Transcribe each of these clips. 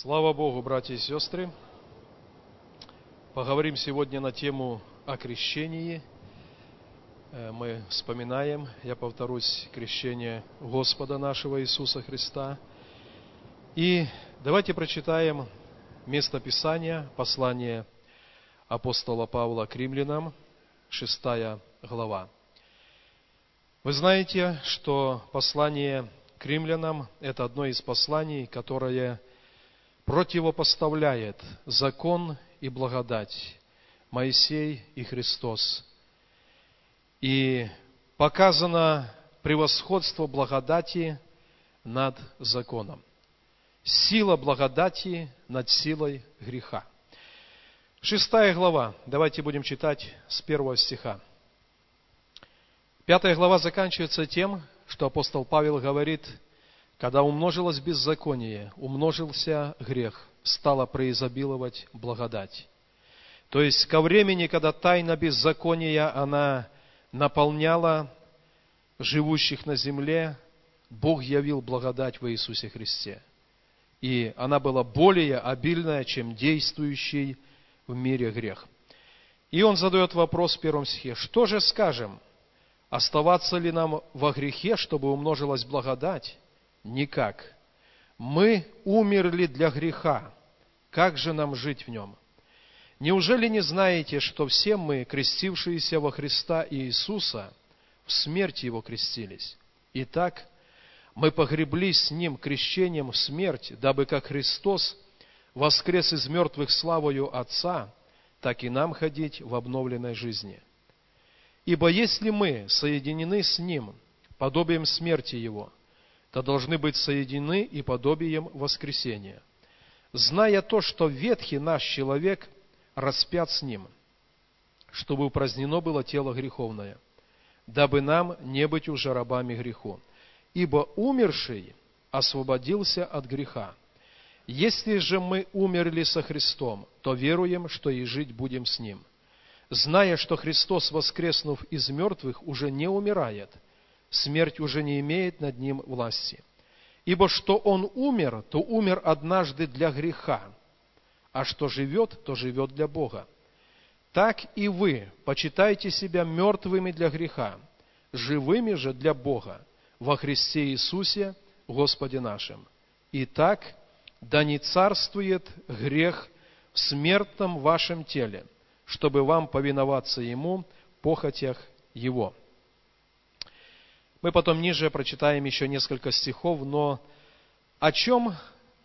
Слава Богу, братья и сестры! Поговорим сегодня на тему о крещении. Э, мы вспоминаем, я повторюсь, крещение Господа нашего Иисуса Христа. И давайте прочитаем место Писания, послание апостола Павла к римлянам, шестая глава. Вы знаете, что послание к римлянам – это одно из посланий, которое – противопоставляет закон и благодать, Моисей и Христос. И показано превосходство благодати над законом. Сила благодати над силой греха. Шестая глава. Давайте будем читать с первого стиха. Пятая глава заканчивается тем, что апостол Павел говорит – когда умножилось беззаконие, умножился грех, стала преизобиловать благодать. То есть ко времени, когда тайна беззакония, она наполняла живущих на земле, Бог явил благодать в Иисусе Христе. И она была более обильная, чем действующий в мире грех. И он задает вопрос в первом стихе, что же скажем? Оставаться ли нам во грехе, чтобы умножилась благодать? Никак. Мы умерли для греха. Как же нам жить в нем? Неужели не знаете, что все мы, крестившиеся во Христа Иисуса, в смерти Его крестились? Итак, мы погреблись с Ним крещением в смерть, дабы как Христос воскрес из мертвых славою Отца, так и нам ходить в обновленной жизни. Ибо если мы соединены с Ним подобием смерти Его – то должны быть соединены и подобием воскресения, зная то, что ветхий наш человек распят с ним, чтобы упразднено было тело греховное, дабы нам не быть уже рабами греху. Ибо умерший освободился от греха. Если же мы умерли со Христом, то веруем, что и жить будем с Ним, зная, что Христос, воскреснув из мертвых, уже не умирает – смерть уже не имеет над ним власти. Ибо что он умер, то умер однажды для греха, а что живет, то живет для Бога. Так и вы почитайте себя мертвыми для греха, живыми же для Бога во Христе Иисусе, Господе нашим. Итак, да не царствует грех в смертном вашем теле, чтобы вам повиноваться Ему похотях Его. Мы потом ниже прочитаем еще несколько стихов, но о чем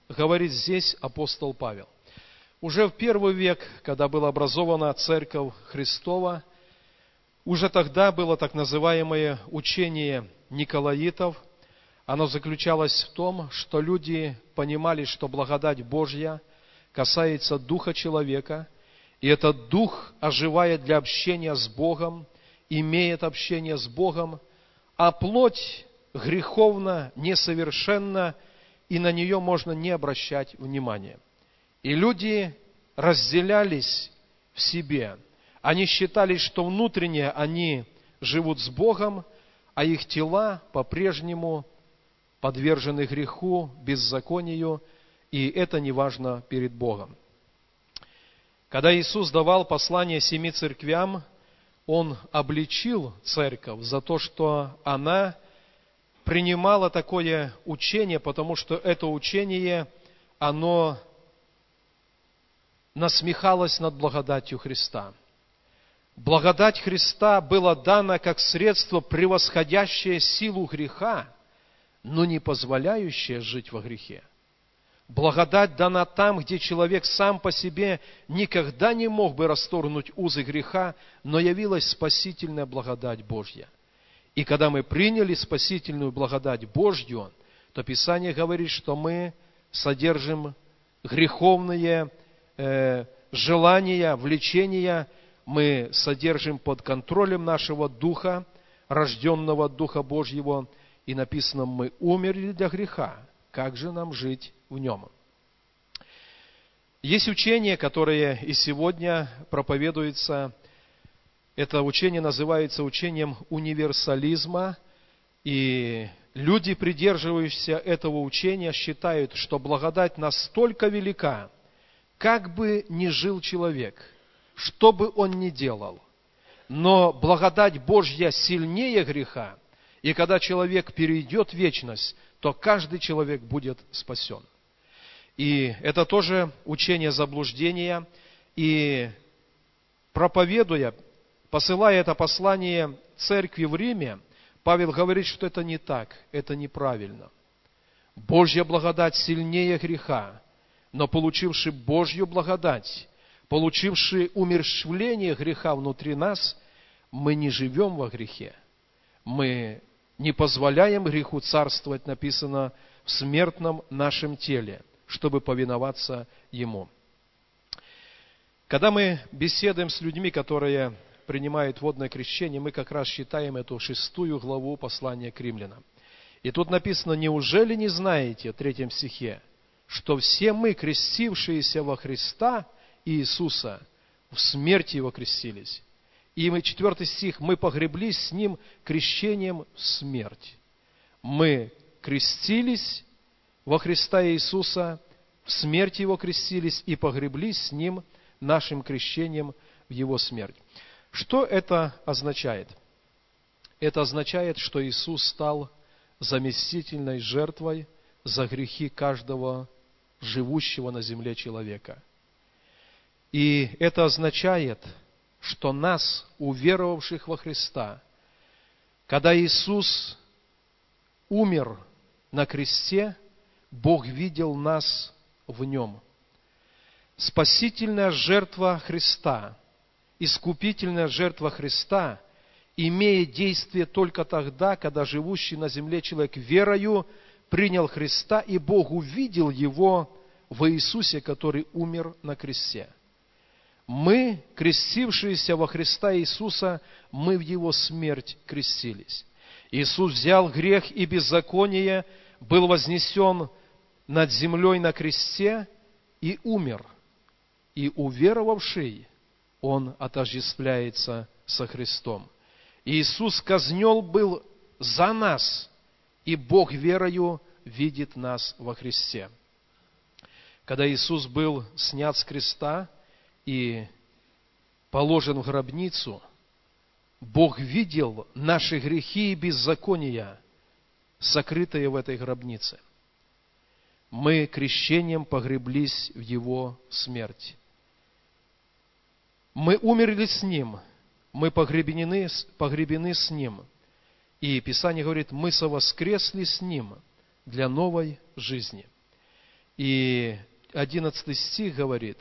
говорит здесь апостол Павел? Уже в первый век, когда была образована церковь Христова, уже тогда было так называемое учение Николаитов. Оно заключалось в том, что люди понимали, что благодать Божья касается духа человека, и этот дух оживает для общения с Богом, имеет общение с Богом, а плоть греховна, несовершенна, и на нее можно не обращать внимания. И люди разделялись в себе. Они считали, что внутренне они живут с Богом, а их тела по-прежнему подвержены греху, беззаконию, и это не важно перед Богом. Когда Иисус давал послание семи церквям, он обличил церковь за то, что она принимала такое учение, потому что это учение, оно насмехалось над благодатью Христа. Благодать Христа была дана как средство, превосходящее силу греха, но не позволяющее жить во грехе. Благодать дана там, где человек сам по себе никогда не мог бы расторгнуть узы греха, но явилась спасительная благодать Божья. И когда мы приняли спасительную благодать Божью, то Писание говорит, что мы содержим греховные э, желания, влечения, мы содержим под контролем нашего Духа, рожденного от Духа Божьего, и написано, мы умерли для греха. Как же нам жить в нем. Есть учение, которое и сегодня проповедуется. Это учение называется учением универсализма. И люди, придерживающиеся этого учения, считают, что благодать настолько велика, как бы ни жил человек, что бы он ни делал, но благодать Божья сильнее греха, и когда человек перейдет вечность, то каждый человек будет спасен. И это тоже учение заблуждения. И проповедуя, посылая это послание церкви в Риме, Павел говорит, что это не так, это неправильно. Божья благодать сильнее греха, но получивший Божью благодать, получивший умерщвление греха внутри нас, мы не живем во грехе. Мы не позволяем греху царствовать, написано, в смертном нашем теле, чтобы повиноваться Ему. Когда мы беседуем с людьми, которые принимают водное крещение, мы как раз считаем эту шестую главу послания к римлянам. И тут написано, неужели не знаете, в третьем стихе, что все мы, крестившиеся во Христа Иисуса, в смерти Его крестились. И мы, четвертый стих, мы погреблись с Ним крещением в смерть. Мы крестились во Христа Иисуса, в смерти Его крестились и погреблись с Ним нашим крещением в Его смерть. Что это означает? Это означает, что Иисус стал заместительной жертвой за грехи каждого живущего на земле человека. И это означает, что нас, уверовавших во Христа, когда Иисус умер на кресте, Бог видел нас в Нем. Спасительная жертва Христа, искупительная жертва Христа имеет действие только тогда, когда живущий на земле человек верою принял Христа, и Бог увидел его в Иисусе, который умер на кресте. Мы, крестившиеся во Христа Иисуса, мы в Его смерть крестились. Иисус взял грех и беззаконие, был вознесен над землей на кресте и умер. И уверовавший, он отождествляется со Христом. Иисус казнел был за нас, и Бог верою видит нас во Христе. Когда Иисус был снят с креста и положен в гробницу, Бог видел наши грехи и беззакония, сокрытые в этой гробнице. Мы крещением погреблись в Его смерть. Мы умерли с Ним, мы погребены, погребены с Ним – и Писание говорит, мы совоскресли с Ним для новой жизни. И 11 стих говорит,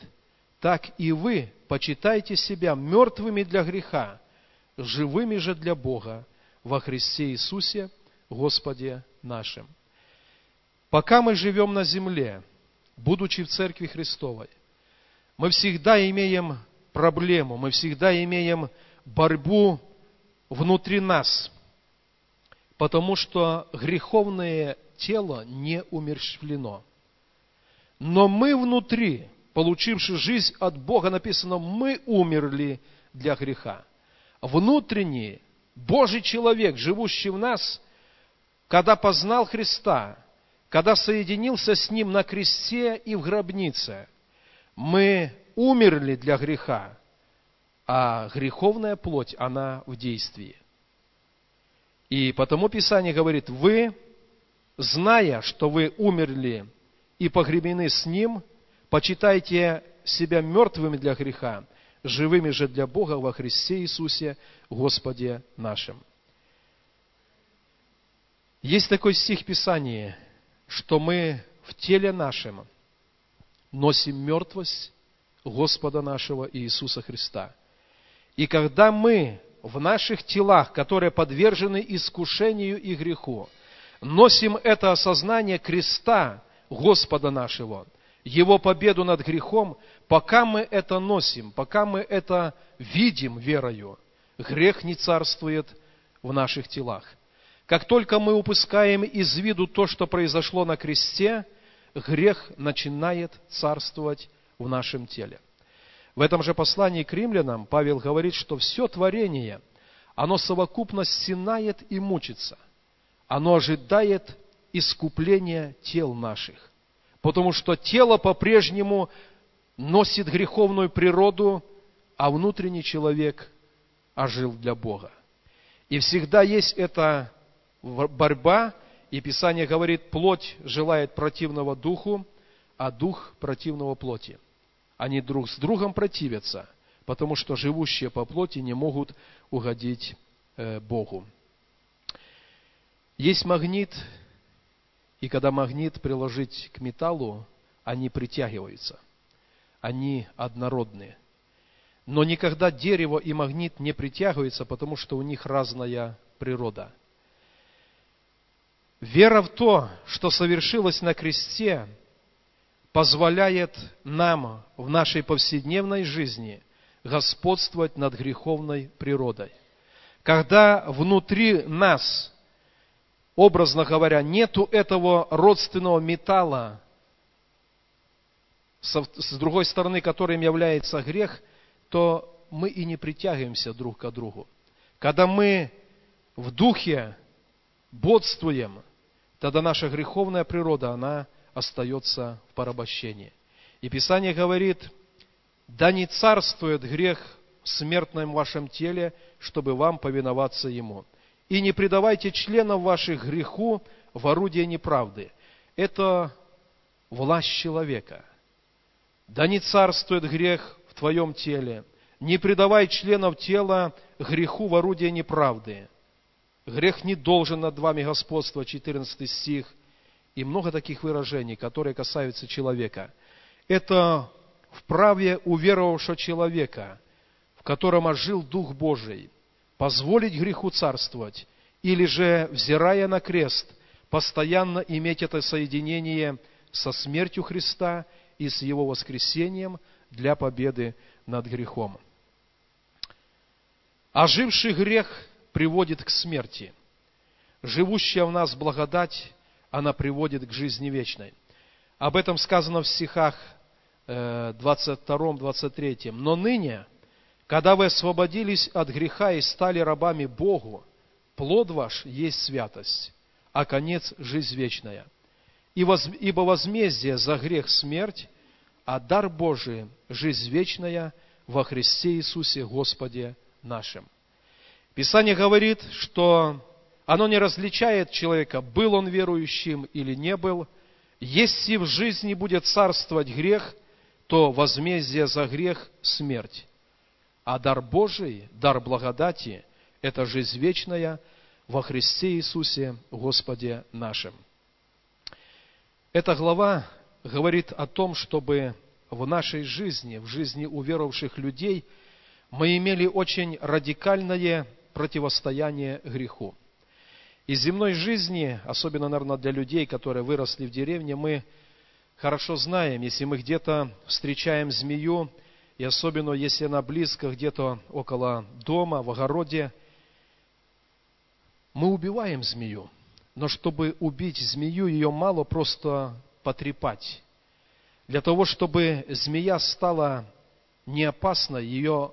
так и вы почитайте себя мертвыми для греха, живыми же для Бога во Христе Иисусе, Господе нашим. Пока мы живем на земле, будучи в Церкви Христовой, мы всегда имеем проблему, мы всегда имеем борьбу внутри нас – потому что греховное тело не умерщвлено. Но мы внутри, получивши жизнь от Бога, написано, мы умерли для греха. Внутренний Божий человек, живущий в нас, когда познал Христа, когда соединился с Ним на кресте и в гробнице, мы умерли для греха, а греховная плоть, она в действии. И потому Писание говорит, вы, зная, что вы умерли и погребены с Ним, почитайте себя мертвыми для греха, живыми же для Бога во Христе Иисусе, Господе нашим. Есть такой стих Писания, что мы в теле нашем носим мертвость Господа нашего Иисуса Христа. И когда мы в наших телах, которые подвержены искушению и греху, носим это осознание креста Господа нашего, Его победу над грехом, пока мы это носим, пока мы это видим верою, грех не царствует в наших телах. Как только мы упускаем из виду то, что произошло на кресте, грех начинает царствовать в нашем теле. В этом же послании к римлянам Павел говорит, что все творение, оно совокупно стенает и мучится. оно ожидает искупления тел наших. Потому что тело по-прежнему носит греховную природу, а внутренний человек ожил для Бога. И всегда есть эта борьба, и Писание говорит, плоть желает противного духу, а дух противного плоти. Они друг с другом противятся, потому что живущие по плоти не могут угодить э, Богу. Есть магнит, и когда магнит приложить к металлу, они притягиваются. Они однородные. Но никогда дерево и магнит не притягиваются, потому что у них разная природа. Вера в то, что совершилось на кресте, позволяет нам в нашей повседневной жизни господствовать над греховной природой. Когда внутри нас, образно говоря, нету этого родственного металла, с другой стороны, которым является грех, то мы и не притягиваемся друг к другу. Когда мы в духе бодствуем, тогда наша греховная природа, она остается в порабощении. И Писание говорит, да не царствует грех в смертном вашем теле, чтобы вам повиноваться ему. И не предавайте членов ваших греху в орудие неправды. Это власть человека. Да не царствует грех в твоем теле. Не предавай членов тела греху в орудие неправды. Грех не должен над вами господствовать, 14 стих – и много таких выражений, которые касаются человека. Это в праве уверовавшего человека, в котором ожил Дух Божий, позволить греху царствовать, или же, взирая на крест, постоянно иметь это соединение со смертью Христа и с Его воскресением для победы над грехом. Оживший грех приводит к смерти. Живущая в нас благодать она приводит к жизни вечной. Об этом сказано в стихах 22-23. Э, «Но ныне, когда вы освободились от греха и стали рабами Богу, плод ваш есть святость, а конец – жизнь вечная. Ибо возмездие за грех – смерть, а дар Божий – жизнь вечная во Христе Иисусе Господе нашим». Писание говорит, что оно не различает человека, был он верующим или не был. Если в жизни будет царствовать грех, то возмездие за грех – смерть. А дар Божий, дар благодати – это жизнь вечная во Христе Иисусе Господе нашим. Эта глава говорит о том, чтобы в нашей жизни, в жизни уверовавших людей, мы имели очень радикальное противостояние греху. Из земной жизни, особенно, наверное, для людей, которые выросли в деревне, мы хорошо знаем, если мы где-то встречаем змею, и особенно если она близко, где-то около дома, в огороде, мы убиваем змею. Но чтобы убить змею, ее мало просто потрепать. Для того, чтобы змея стала не опасной, ее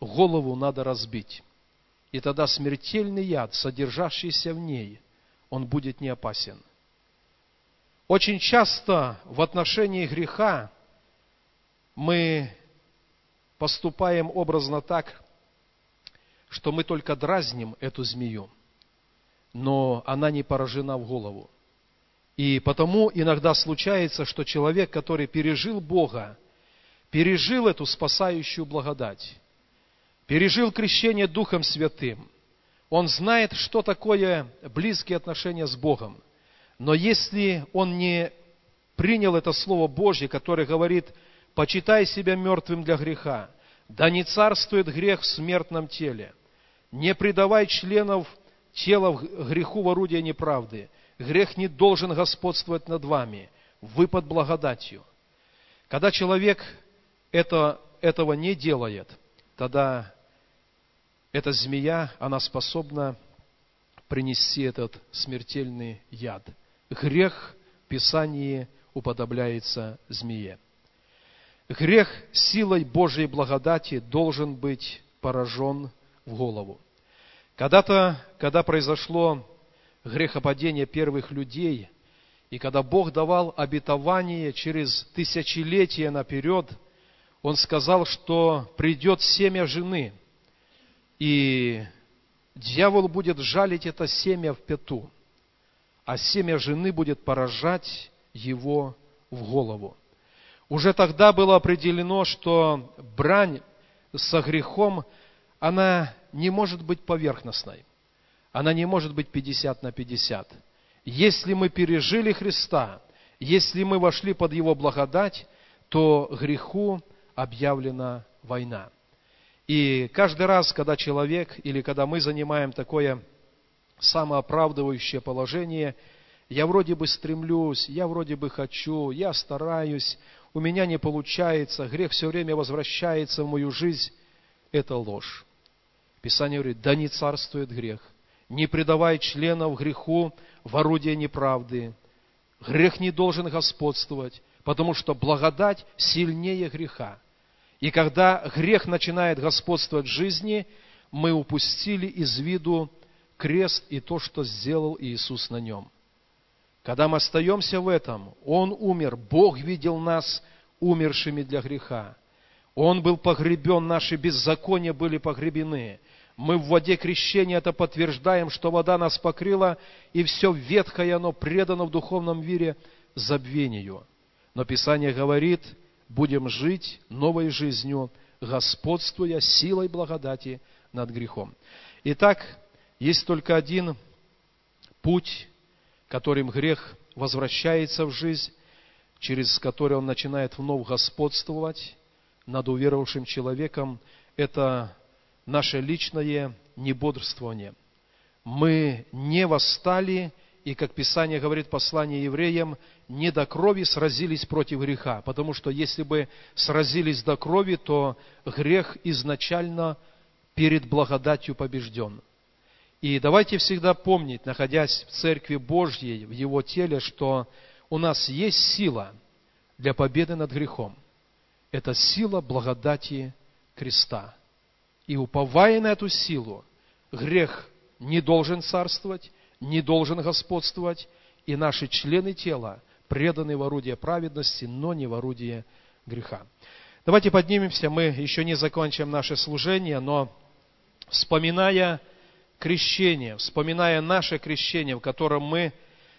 голову надо разбить и тогда смертельный яд, содержащийся в ней, он будет не опасен. Очень часто в отношении греха мы поступаем образно так, что мы только дразним эту змею, но она не поражена в голову. И потому иногда случается, что человек, который пережил Бога, пережил эту спасающую благодать, пережил крещение Духом Святым. Он знает, что такое близкие отношения с Богом. Но если он не принял это Слово Божье, которое говорит, почитай себя мертвым для греха, да не царствует грех в смертном теле, не предавай членов тела греху в орудие неправды, грех не должен господствовать над вами, вы под благодатью. Когда человек это, этого не делает, тогда эта змея, она способна принести этот смертельный яд. Грех в Писании уподобляется змее. Грех силой Божьей благодати должен быть поражен в голову. Когда-то, когда произошло грехопадения первых людей, и когда Бог давал обетование через тысячелетия наперед, Он сказал, что придет семя жены, и дьявол будет жалить это семя в пету, а семя жены будет поражать его в голову. Уже тогда было определено, что брань со грехом, она не может быть поверхностной. Она не может быть 50 на 50. Если мы пережили Христа, если мы вошли под Его благодать, то греху объявлена война. И каждый раз, когда человек или когда мы занимаем такое самооправдывающее положение, я вроде бы стремлюсь, я вроде бы хочу, я стараюсь, у меня не получается, грех все время возвращается в мою жизнь, это ложь. Писание говорит, да не царствует грех. Не предавай членов греху в орудие неправды. Грех не должен господствовать, потому что благодать сильнее греха. И когда грех начинает господствовать в жизни, мы упустили из виду крест и то, что сделал Иисус на нем. Когда мы остаемся в этом, Он умер, Бог видел нас умершими для греха. Он был погребен, наши беззакония были погребены. Мы в воде крещения это подтверждаем, что вода нас покрыла, и все ветхое оно предано в духовном мире забвению. Но Писание говорит, будем жить новой жизнью, господствуя силой благодати над грехом. Итак, есть только один путь которым грех возвращается в жизнь, через который он начинает вновь господствовать над уверовавшим человеком, это наше личное небодрствование. Мы не восстали, и, как Писание говорит в послании евреям, не до крови сразились против греха, потому что если бы сразились до крови, то грех изначально перед благодатью побежден. И давайте всегда помнить, находясь в Церкви Божьей, в Его теле, что у нас есть сила для победы над грехом. Это сила благодати креста. И уповая на эту силу, грех не должен царствовать, не должен господствовать, и наши члены тела преданы в орудие праведности, но не в орудие греха. Давайте поднимемся, мы еще не закончим наше служение, но вспоминая крещение, вспоминая наше крещение, в котором мы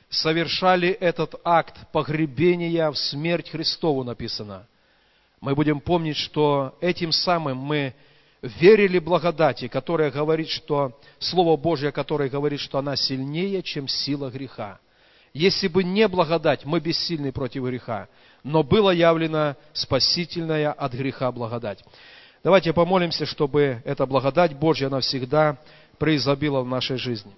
совершали этот акт погребения в смерть Христову написано, мы будем помнить, что этим самым мы верили благодати, которая говорит, что Слово Божье, которое говорит, что она сильнее, чем сила греха. Если бы не благодать, мы бессильны против греха, но была явлена спасительная от греха благодать. Давайте помолимся, чтобы эта благодать Божья навсегда преизобила в нашей жизни.